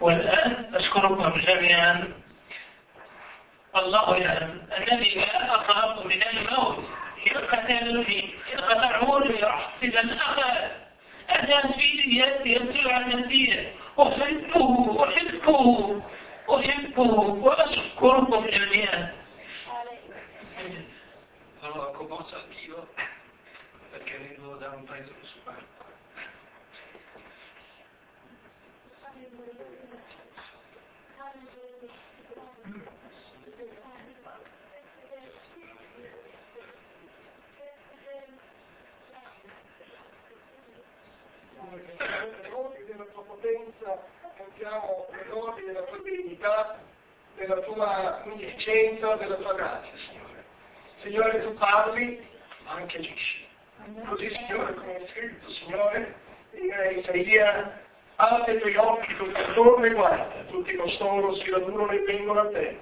والآن أشكركم جميعا. الله يعلم أنني لا أخاف من الموت. يقتلني يقطعوني إذا أخذ أنا في يدي يدل على النبي أحبه أحبه أحبه وأشكركم جميعا. Le lodi della tua potenza, cantiamo le lodi della tua dignità, della tua munificenza, della tua grazia, Signore. Signore, tu parli, ma anche agisci. Così, Signore, come è scritto, Signore, in Isaia, alza i tuoi occhi tutti attorno e guarda, tutti costoro si radunano e vengono a te.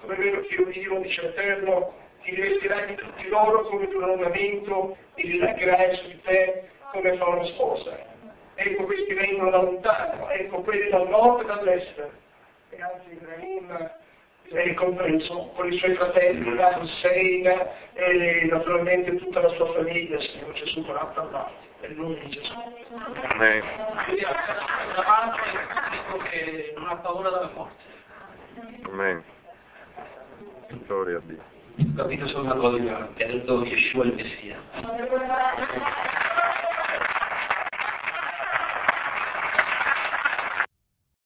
Come vero che io vivo, dice l'Eterno, ti rivestirai di tutti loro come tu ornamento, ti rilagherai su di te come fa una sposa. Ecco questi vengono da lontano, ecco quelli dal nord e dall'est. E anzi Ibrahim è compreso con i suoi fratelli, la Hussein e naturalmente tutta la sua famiglia, Signore Gesù, con parlato. Nel nome di Gesù. Amen. Da parte dico che non ha paura della morte. Amen. Gloria a Dio. Capito solo una cosa, per Yeshua il Messia.